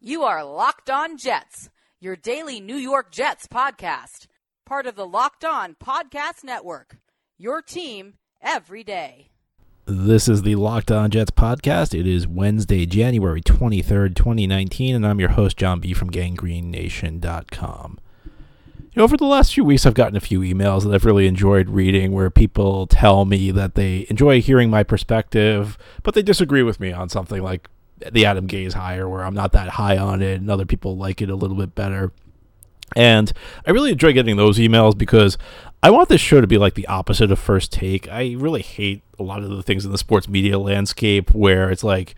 You are Locked On Jets, your daily New York Jets podcast, part of the Locked On Podcast Network. Your team every day. This is the Locked On Jets podcast. It is Wednesday, January 23rd, 2019, and I'm your host, John B. from know, over the last few weeks, I've gotten a few emails that I've really enjoyed reading where people tell me that they enjoy hearing my perspective, but they disagree with me on something like the Adam Gase higher, where I'm not that high on it, and other people like it a little bit better. And I really enjoy getting those emails because I want this show to be like the opposite of First Take. I really hate a lot of the things in the sports media landscape where it's like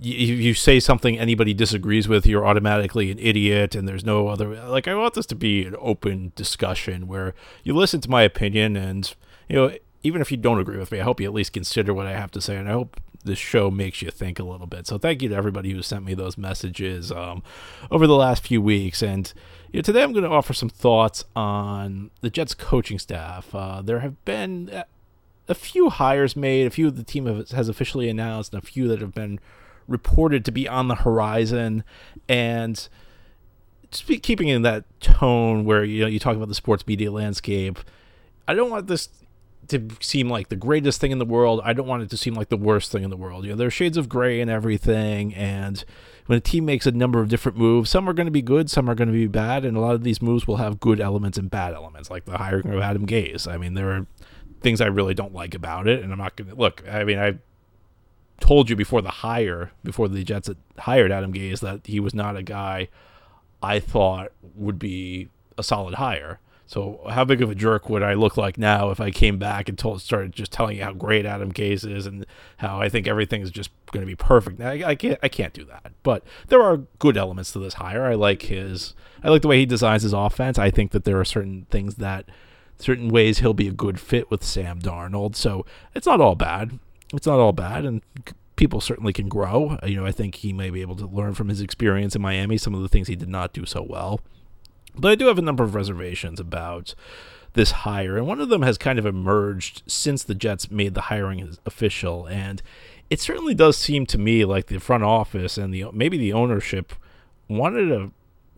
you, you say something anybody disagrees with, you're automatically an idiot, and there's no other. Like, I want this to be an open discussion where you listen to my opinion, and, you know, even if you don't agree with me, I hope you at least consider what I have to say, and I hope this show makes you think a little bit. So thank you to everybody who sent me those messages um, over the last few weeks. And you know, today I'm going to offer some thoughts on the Jets coaching staff. Uh, there have been a few hires made, a few of the team has officially announced, and a few that have been reported to be on the horizon. And just keeping in that tone where you know you talk about the sports media landscape, I don't want this to seem like the greatest thing in the world. I don't want it to seem like the worst thing in the world. You know, there are shades of gray and everything. And when a team makes a number of different moves, some are going to be good, some are going to be bad, and a lot of these moves will have good elements and bad elements, like the hiring of Adam Gase. I mean, there are things I really don't like about it, and I'm not going to look. I mean, I told you before the hire, before the Jets hired Adam Gase, that he was not a guy I thought would be a solid hire. So how big of a jerk would I look like now if I came back and told started just telling you how great Adam Gase is and how I think everything is just going to be perfect? I, I, can't I can't do that. But there are good elements to this hire. I like his I like the way he designs his offense. I think that there are certain things that certain ways he'll be a good fit with Sam Darnold. So it's not all bad. It's not all bad and people certainly can grow. You know, I think he may be able to learn from his experience in Miami some of the things he did not do so well. But I do have a number of reservations about this hire, and one of them has kind of emerged since the Jets made the hiring official, and it certainly does seem to me like the front office and the maybe the ownership wanted a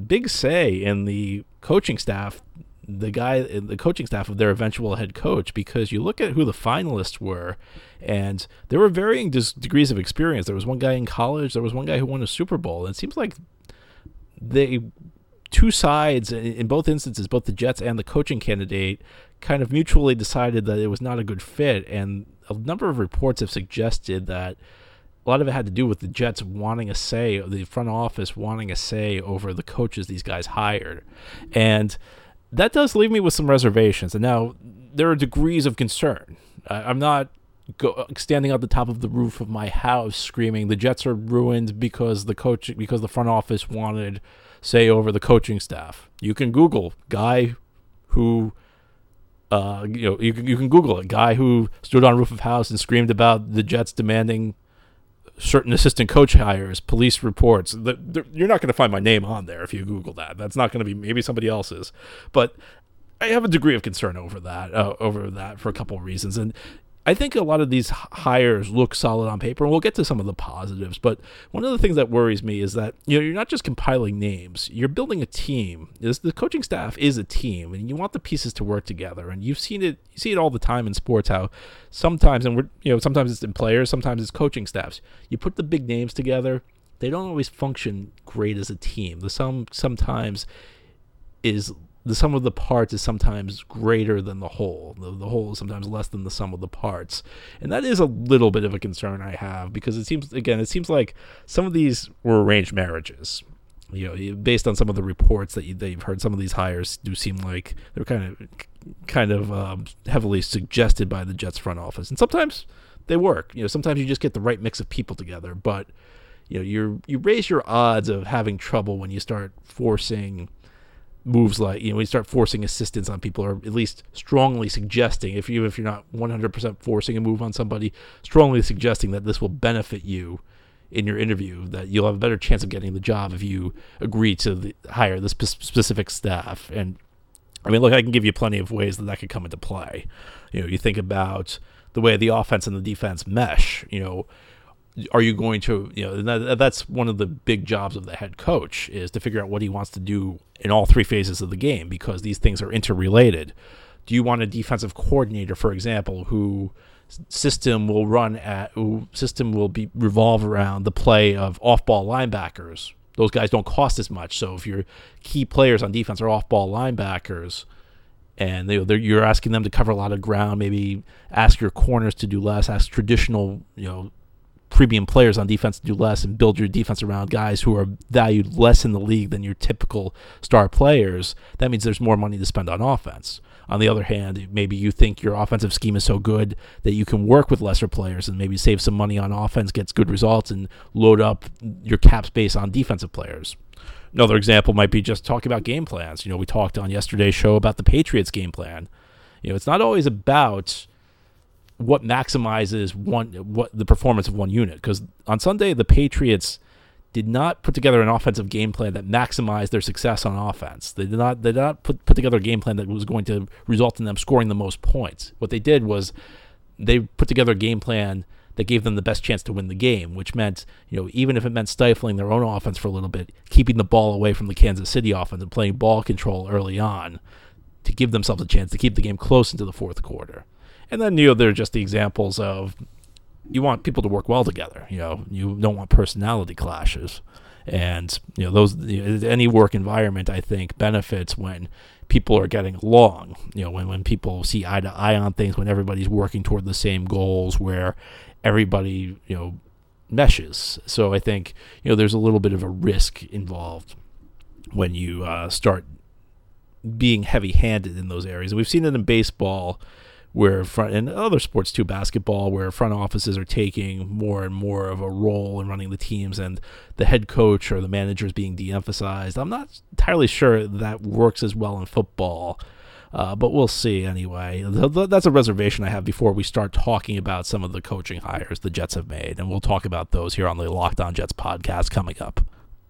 big say in the coaching staff, the guy, the coaching staff of their eventual head coach, because you look at who the finalists were, and there were varying dis- degrees of experience. There was one guy in college, there was one guy who won a Super Bowl, and it seems like they two sides in both instances, both the Jets and the coaching candidate, kind of mutually decided that it was not a good fit. And a number of reports have suggested that a lot of it had to do with the Jets wanting a say, the front office wanting a say over the coaches these guys hired. And that does leave me with some reservations. And now there are degrees of concern. I'm not go, standing at the top of the roof of my house screaming the Jets are ruined because the coach because the front office wanted say over the coaching staff. You can Google guy who, uh, you know, you can, you can Google it. Guy who stood on roof of house and screamed about the Jets demanding certain assistant coach hires, police reports. The, the, you're not going to find my name on there if you Google that. That's not going to be maybe somebody else's, but I have a degree of concern over that, uh, over that for a couple of reasons. And I think a lot of these hires look solid on paper, and we'll get to some of the positives. But one of the things that worries me is that you know you're not just compiling names; you're building a team. the coaching staff is a team, and you want the pieces to work together. And you've seen it, you see it all the time in sports. How sometimes, and we're you know sometimes it's in players, sometimes it's coaching staffs. You put the big names together; they don't always function great as a team. The sum sometimes is the sum of the parts is sometimes greater than the whole. The, the whole is sometimes less than the sum of the parts. And that is a little bit of a concern I have because it seems, again, it seems like some of these were arranged marriages. You know, based on some of the reports that, you, that you've heard, some of these hires do seem like they're kind of kind of um, heavily suggested by the Jets front office. And sometimes they work. You know, sometimes you just get the right mix of people together. But you know, you you raise your odds of having trouble when you start forcing moves like you know when you start forcing assistance on people or at least strongly suggesting if you if you're not 100% forcing a move on somebody strongly suggesting that this will benefit you in your interview that you'll have a better chance of getting the job if you agree to the, hire this specific staff. And I mean look I can give you plenty of ways that that could come into play. You know you think about the way the offense and the defense mesh you know are you going to you know that, that's one of the big jobs of the head coach is to figure out what he wants to do in all three phases of the game because these things are interrelated. Do you want a defensive coordinator for example who system will run at who system will be revolve around the play of off-ball linebackers? Those guys don't cost as much. So if your key players on defense are off-ball linebackers and they, you're asking them to cover a lot of ground maybe ask your corners to do less ask traditional you know premium players on defense to do less and build your defense around guys who are valued less in the league than your typical star players, that means there's more money to spend on offense. On the other hand, maybe you think your offensive scheme is so good that you can work with lesser players and maybe save some money on offense, gets good results, and load up your cap space on defensive players. Another example might be just talking about game plans. You know, we talked on yesterday's show about the Patriots game plan. You know, it's not always about what maximizes one what the performance of one unit because on Sunday the Patriots did not put together an offensive game plan that maximized their success on offense. They did not they did not put, put together a game plan that was going to result in them scoring the most points. What they did was they put together a game plan that gave them the best chance to win the game, which meant, you know, even if it meant stifling their own offense for a little bit, keeping the ball away from the Kansas City offense and playing ball control early on to give themselves a chance to keep the game close into the fourth quarter. And then you know they're just the examples of you want people to work well together. You know, you don't want personality clashes, and you know those you know, any work environment I think benefits when people are getting along. You know, when when people see eye to eye on things, when everybody's working toward the same goals, where everybody you know meshes. So I think you know there's a little bit of a risk involved when you uh, start being heavy-handed in those areas. And We've seen it in baseball where front and other sports too, basketball, where front offices are taking more and more of a role in running the teams, and the head coach or the manager is being de-emphasized. I'm not entirely sure that works as well in football. Uh, but we'll see anyway. That's a reservation I have before we start talking about some of the coaching hires the Jets have made, and we'll talk about those here on the Locked On Jets podcast coming up.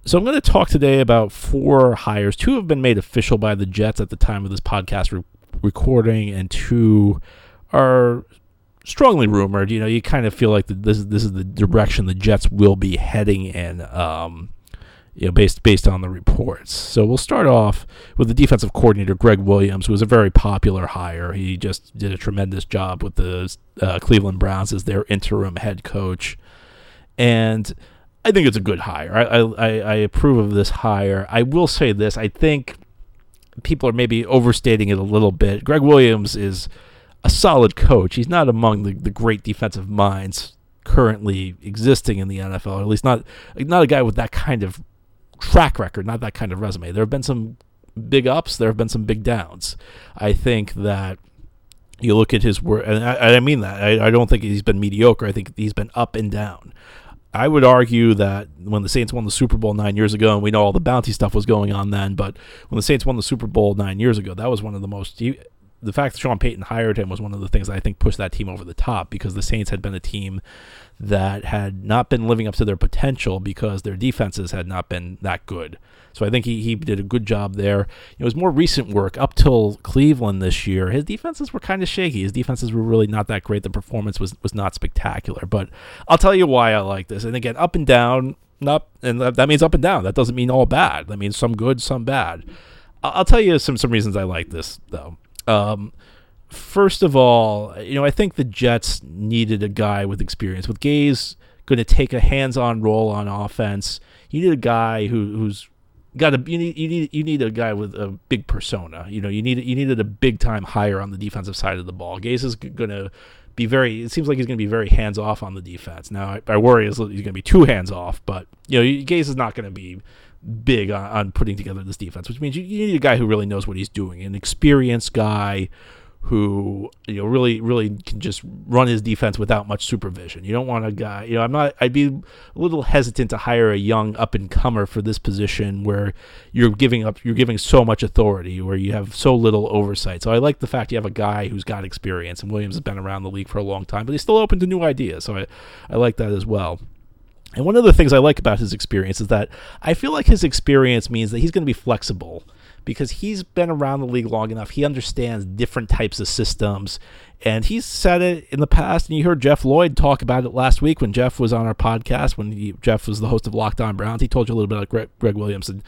So I'm going to talk today about four hires. Two have been made official by the Jets at the time of this podcast re- recording, and two are strongly rumored. You know, you kind of feel like this this is the direction the Jets will be heading in. Um, you know, based based on the reports. So we'll start off with the defensive coordinator Gregg Williams, who was a very popular hire. He just did a tremendous job with the uh, Cleveland Browns as their interim head coach, and I think it's a good hire. I, I I approve of this hire. I will say this: I think people are maybe overstating it a little bit. Gregg Williams is a solid coach. He's not among the, the great defensive minds currently existing in the NFL, or at least not not a guy with that kind of track record, not that kind of resume. There have been some big ups, there have been some big downs. I think that you look at his work, and I, I mean that. I, I don't think he's been mediocre. I think he's been up and down. I would argue that when the Saints won the Super Bowl nine years ago, and we know all the bounty stuff was going on then, but when the Saints won the Super Bowl nine years ago, that was one of the most. The fact that Sean Payton hired him was one of the things that I think pushed that team over the top because the Saints had been a team that had not been living up to their potential because their defenses had not been that good. So I think he, he did a good job there. It was more recent work up till Cleveland this year. His defenses were kind of shaky. His defenses were really not that great. The performance was was not spectacular. But I'll tell you why I like this. And again, up and down, up and that means up and down. That doesn't mean all bad. That means some good, some bad. I'll tell you some some reasons I like this though. Um, first of all, you know, I think the Jets needed a guy with experience. With Gase going to take a hands-on role on offense, you need a guy who, who's got a you need you need you need a guy with a big persona. You know, you need you needed a big time hire on the defensive side of the ball. Gase is going to be very. It seems like he's going to be very hands off on the defense. Now, I, I worry is he's going to be too hands off, but you know, Gase is not going to be big on, on, putting together this defense, which means you, you need a guy who really knows what he's doing, an experienced guy who you know really really can just run his defense without much supervision. You don't want a guy, you know, I'm not I'd be a little hesitant to hire a young up and comer for this position where you're giving up you're giving so much authority where you have so little oversight. So I like the fact you have a guy who's got experience and Williams has been around the league for a long time, but he's still open to new ideas. So I I like that as well. And one of the things I like about his experience is that I feel like his experience means that he's going to be flexible because he's been around the league long enough. He understands different types of systems And he's said it in the past, and you heard Jeff Lloyd talk about it last week when Jeff was on our podcast. When he, Jeff was the host of Locked On Browns, he told you a little bit about Greg, Gregg Williams. And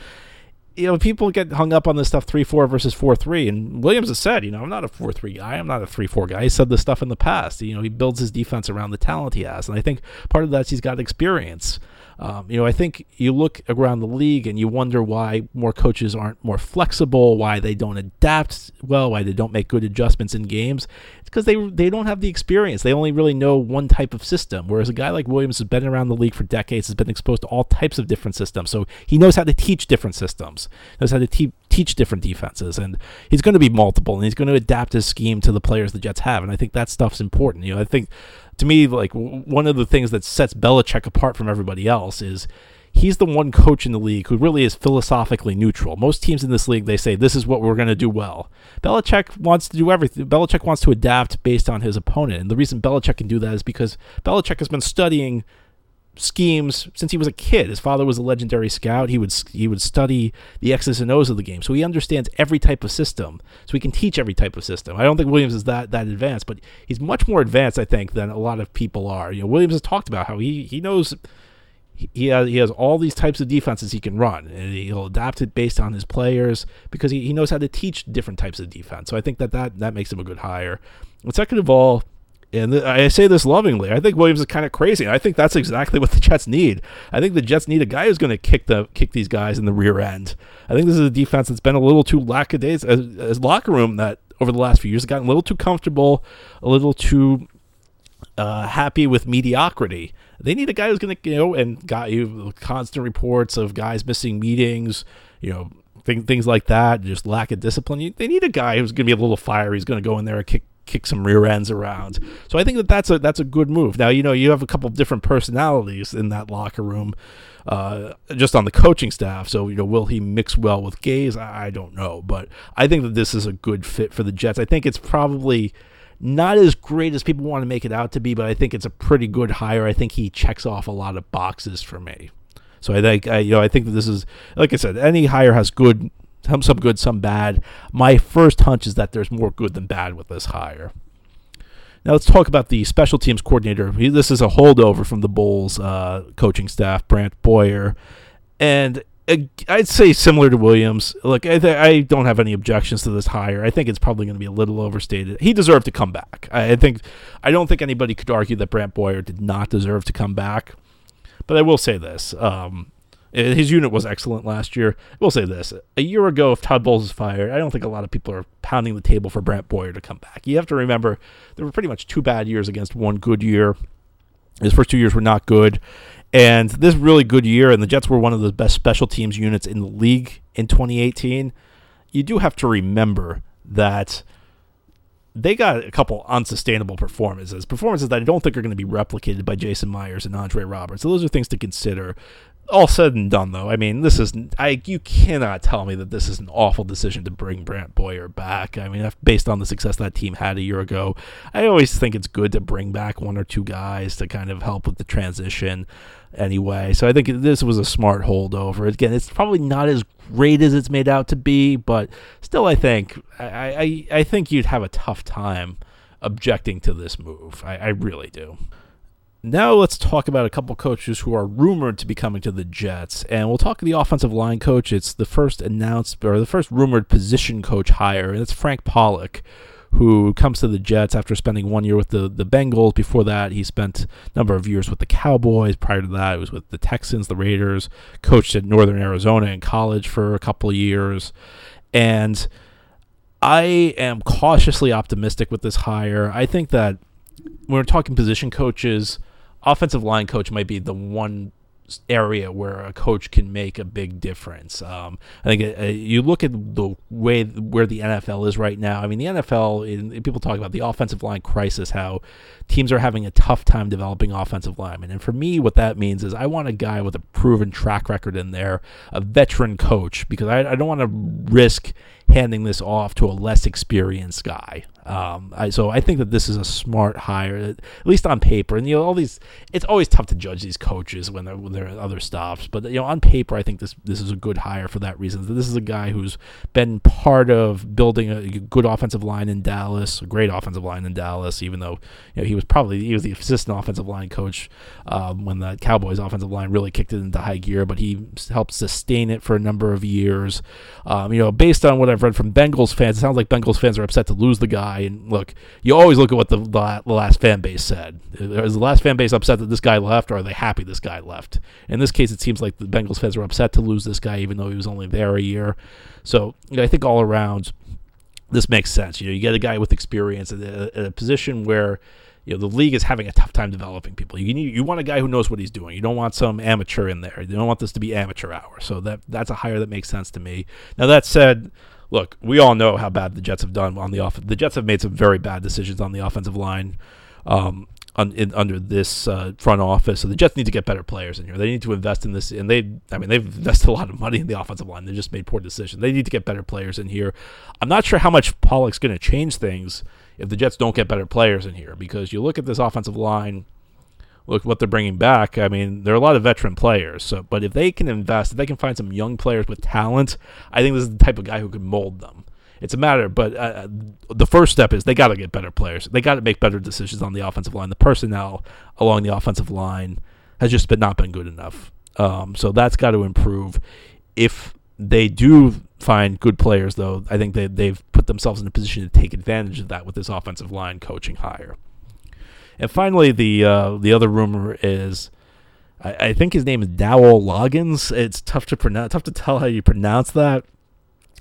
you know, people get hung up on this stuff three four versus four three, and Williams has said, you know, I'm not a four three guy, I'm not a three four guy. He said this stuff in the past. You know, he builds his defense around the talent he has, and I think part of that's he's got experience. Um, you know, I think you look around the league and you wonder why more coaches aren't more flexible, why they don't adapt well, why they don't make good adjustments in games. It's because they they don't have the experience. They only really know one type of system. Whereas a guy like Williams has been around the league for decades, has been exposed to all types of different systems, so he knows how to teach different systems, knows how to te- teach different defenses, and he's going to be multiple, and he's going to adapt his scheme to the players the Jets have. And I think that stuff's important. You know, I think to me, like one of the things that sets Belichick apart from everybody else is he's the one coach in the league who really is philosophically neutral. Most teams in this league, they say, this is what we're going to do well. Belichick wants to do everything. Belichick wants to adapt based on his opponent. And the reason Belichick can do that is because Belichick has been studying schemes since he was a kid. His father was a legendary scout. He would he would study the X's and O's of the game, so he understands every type of system. So he can teach every type of system. I don't think Williams is that that advanced, but he's much more advanced, I think, than a lot of people are. You know, Williams has talked about how he he knows. He has, he has all these types of defenses he can run, and he'll adapt it based on his players because he, he knows how to teach different types of defense. So I think that, that that makes him a good hire. And second of all, and I say this lovingly. I think Williams is kind of crazy. I think that's exactly what the Jets need. I think the Jets need a guy who's going to kick the kick these guys in the rear end. I think this is a defense that's been a little too lackadaisical as, as locker room that over the last few years has gotten a little too comfortable, a little too uh, happy with mediocrity. They need a guy who's going to you know and got you constant reports of guys missing meetings, you know. Things like that, just lack of discipline. They need a guy who's going to be a little fiery. He's going to go in there and kick kick some rear ends around. So I think that that's a that's a good move. Now you know you have a couple different personalities in that locker room, uh, just on the coaching staff. So you know will he mix well with Gase? I, I don't know, but I think that this is a good fit for the Jets. I think it's probably not as great as people want to make it out to be, but I think it's a pretty good hire. I think he checks off a lot of boxes for me. So I think I, you know I think that this is like I said, any hire has good some some good, some bad. My first hunch is that there's more good than bad with this hire. Now let's talk about the special teams coordinator. This is a holdover from the Bowles uh, coaching staff, Brant Boyer, and uh, I'd say similar to Williams. Look, I, th- I don't have any objections to this hire. I think it's probably going to be a little overstated. He deserved to come back. I, I think I don't think anybody could argue that Brant Boyer did not deserve to come back. But I will say this: um, Uh, his unit was excellent last year. We'll say this: a year ago, if Todd Bowles is fired, I don't think a lot of people are pounding the table for Brant Boyer to come back. You have to remember there were pretty much two bad years against one good year. His first two years were not good, and this really good year, and the Jets were one of the best special teams units in the league in 2018. You do have to remember that they got a couple unsustainable performances, performances that I don't think are going to be replicated by Jason Myers and Andre Roberts. So those are things to consider all said and done, though, I mean, this is I you cannot tell me that this is an awful decision to bring Brant Boyer back. I mean, based on the success that team had a year ago, I always think it's good to bring back one or two guys to kind of help with the transition. Anyway, so I think this was a smart holdover. Again, it's probably not as great as it's made out to be, but still, I think I I, I think you'd have a tough time objecting to this move. I, I really do. Now let's talk about a couple coaches who are rumored to be coming to the Jets, and we'll talk the offensive line coach. It's the first announced or the first rumored position coach hire, and it's Frank Pollack, who comes to the Jets after spending one year with the the Bengals. Before that, he spent a number of years with the Cowboys. Prior to that, he was with the Texans, the Raiders. Coached at Northern Arizona in college for a couple years, and I am cautiously optimistic with this hire. I think that when we're talking position coaches offensive line coach might be the one area where a coach can make a big difference. Um, I think uh, you look at the way where the NFL is right now. I mean, the NFL, in, people talk about the offensive line crisis, how teams are having a tough time developing offensive linemen. And for me, what that means is I want a guy with a proven track record in there, a veteran coach, because I, I don't want to risk handing this off to a less experienced guy. Um, I, so I think that this is a smart hire, at least on paper. And you know, all these, it's always tough to judge these coaches when they're when they're at other stops. But you know, on paper, I think this this is a good hire for that reason. This is a guy who's been part of building a good offensive line in Dallas, a great offensive line in Dallas. Even though you know he was probably he was the assistant offensive line coach um, when the Cowboys offensive line really kicked it into high gear, but he helped sustain it for a number of years. Um, you know, based on what I've read from Bengals fans, it sounds like Bengals fans are upset to lose the guy guy. And look, you always look at what the, the, last fan base said. Uh, is the last fan base upset that this guy left, or are they happy this guy left? In this case, it seems like the Bengals fans are upset to lose this guy, even though he was only there a year. So you know, I think all around, this makes sense. You know, you get a guy with experience at a, at a position where you know the league is having a tough time developing people. You need you want a guy who knows what he's doing. You don't want some amateur in there. You don't want this to be amateur hour. So that that's a hire that makes sense to me. Now that said, look, we all know how bad the Jets have done on the off. The Jets have made some very bad decisions on the offensive line. Um, in, under this uh, front office, so the Jets need to get better players in here. They need to invest in this, and they, I mean, they've invested a lot of money in the offensive line. They just made poor decisions. They need to get better players in here. I'm not sure how much Pollack's going to change things if the Jets don't get better players in here, because you look at this offensive line look what they're bringing back. I mean, there are a lot of veteran players. So, but if they can invest, if they can find some young players with talent, I think this is the type of guy who can mold them. It's a matter, but uh, uh the first step is they got to get better players. They got to make better decisions on the offensive line. The personnel along the offensive line has just been not been good enough. Um, so that's got to improve. If they do find good players, though, I think they they've put themselves in a position to take advantage of that with this offensive line coaching hire. And finally, the uh, the other rumor is, I, I, think his name is Dowell Loggains. It's tough to pronounce, tough to tell how you pronounce that.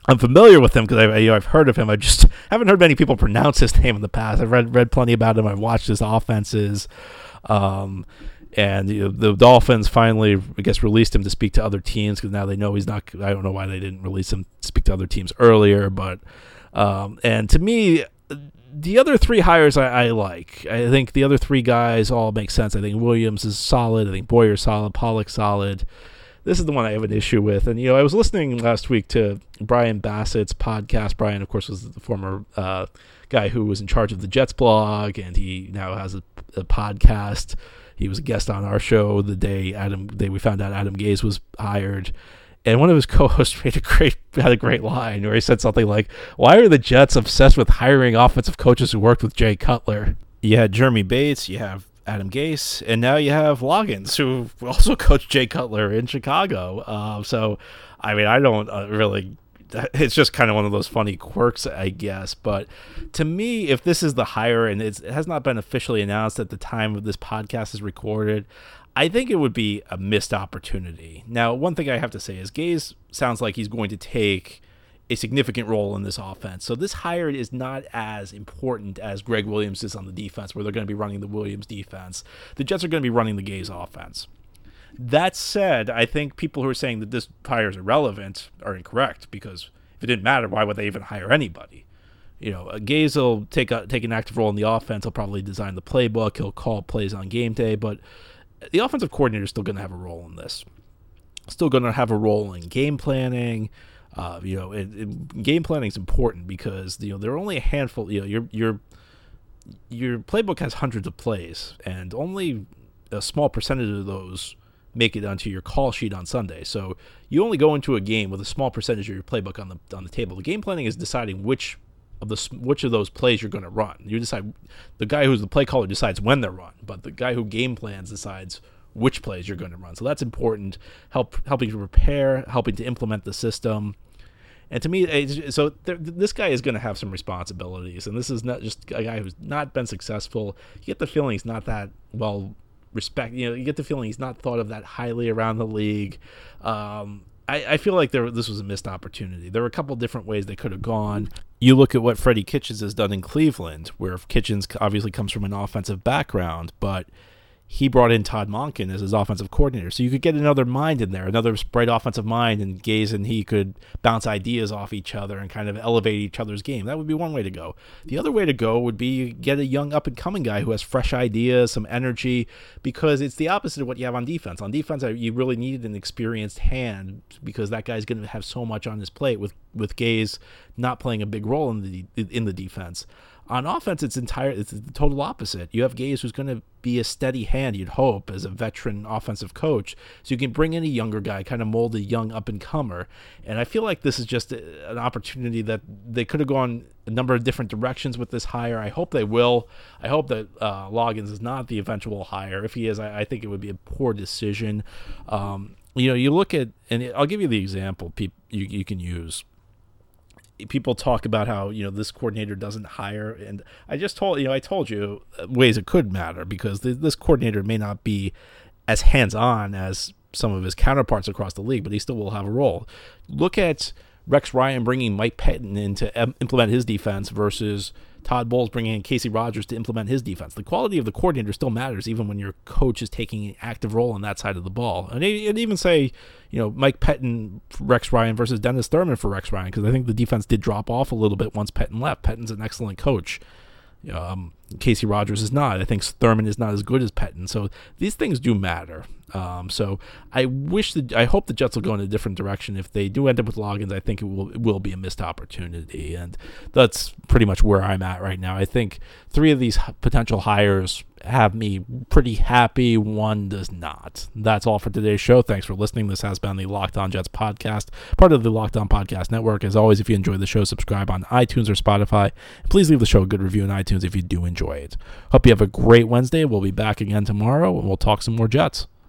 I'm familiar with him because I've heard of him. I just haven't heard many people pronounce his name in the past. I've read read plenty about him. I've watched his offenses. Um, and you know, the Dolphins finally, I guess, released him to speak to other teams because now they know he's not. I don't know why they didn't release him to speak to other teams earlier, but um, and to me, the other three hires I, I, like. I think the other three guys all make sense. I think Williams is solid. I think Boyer's solid. Pollack solid. This is the one I have an issue with. And you know, I was listening last week to Brian Bassett's podcast. Brian, of course, was the former uh, guy who was in charge of the Jets blog, and he now has a, a podcast. He was a guest on our show the day Adam day we found out Adam Gase was hired and one of his co-hosts made a great had a great line where he said something like, "Why are the Jets obsessed with hiring offensive coaches who worked with Jay Cutler?" You had Jeremy Bates, you have Adam Gase, and now you have Loggains, who also coached Jay Cutler in Chicago. Uh, so, I mean, I don't uh, really. It's just kind of one of those funny quirks, I guess. But to me, if this is the hire and it has not been officially announced at the time of this podcast is recorded, I think it would be a missed opportunity. Now, one thing I have to say is Gase sounds like he's going to take a significant role in this offense. So this hire is not as important as Gregg Williams is on the defense, where they're going to be running the Williams defense. The Jets are going to be running the Gase offense. That said, I think people who are saying that this hire is irrelevant are incorrect because if it didn't matter, why would they even hire anybody? You know, Gase will take a, take an active role in the offense. He'll probably design the playbook. He'll call plays on game day, but the offensive coordinator is still going to have a role in this. Still going to have a role in game planning. Uh, you know, it, it, game planning is important because you know there are only a handful. You know, your your your playbook has hundreds of plays, and only a small percentage of those make it onto your call sheet on Sunday. So you only go into a game with a small percentage of your playbook on the on the table. The game planning is deciding which of the which of those plays you're going to run. You decide. The guy who's the play caller decides when they're run, but the guy who game plans decides which plays you're going to run. So that's important. Help helping to prepare, helping to implement the system. And to me, so this guy is going to have some responsibilities, and this is not just a guy who's not been successful. You get the feeling he's not that well respect. You know, you get the feeling he's not thought of that highly around the league. Um, I, I feel like there this was a missed opportunity. There were a couple different ways they could have gone. You look at what Freddie Kitchens has done in Cleveland, where Kitchens obviously comes from an offensive background, but he brought in Todd Monken as his offensive coordinator. So you could get another mind in there, another bright offensive mind, and Gase and he could bounce ideas off each other and kind of elevate each other's game. That would be one way to go. The other way to go would be get a young up and coming guy who has fresh ideas, some energy, because it's the opposite of what you have on defense. On defense, you really needed an experienced hand because that guy's going to have so much on his plate with with Gase not playing a big role in the in the defense. On offense, it's entire it's the total opposite. You have Gase who's going to be a steady hand, you'd hope, as a veteran offensive coach. So you can bring in a younger guy, kind of mold a young up and comer. And I feel like this is just a, an opportunity that they could have gone a number of different directions with this hire. I hope they will. I hope that uh, Loggains is not the eventual hire. If he is, I, I think it would be a poor decision. Um, you know, you look at, and I'll give you the example you, you can use people talk about how you know this coordinator doesn't hire and i just told you know i told you uh, ways it could matter because this coordinator may not be as hands-on as some of his counterparts across the league but he still will have a role. Look at rex ryan bringing mike pettine in to implement his defense versus Todd Bowles bringing in Kacy Rodgers to implement his defense. The quality of the coordinator still matters, even when your coach is taking an active role on that side of the ball. And, even say, you know, Mike Pettine for Rex Ryan versus Dennis Thurman for Rex Ryan, because I think the defense did drop off a little bit once Pettine left. Pettine's an excellent coach. Um, Kacy Rodgers is not. I think Thurman is not as good as Pettine. So these things do matter. Um, so I wish that I hope the Jets will go in a different direction. If they do end up with Loggains, I think it will it will be a missed opportunity, and that's pretty much where I'm at right now. I think three of these potential hires have me pretty happy. One does not. That's all for today's show. Thanks for listening. This has been the Locked On Jets podcast, part of the Locked On Podcast Network. As always, if you enjoy the show, subscribe on iTunes or Spotify. Please leave the show a good review on iTunes if you do enjoy it. Hope you have a great Wednesday. We'll be back again tomorrow and we'll talk some more Jets.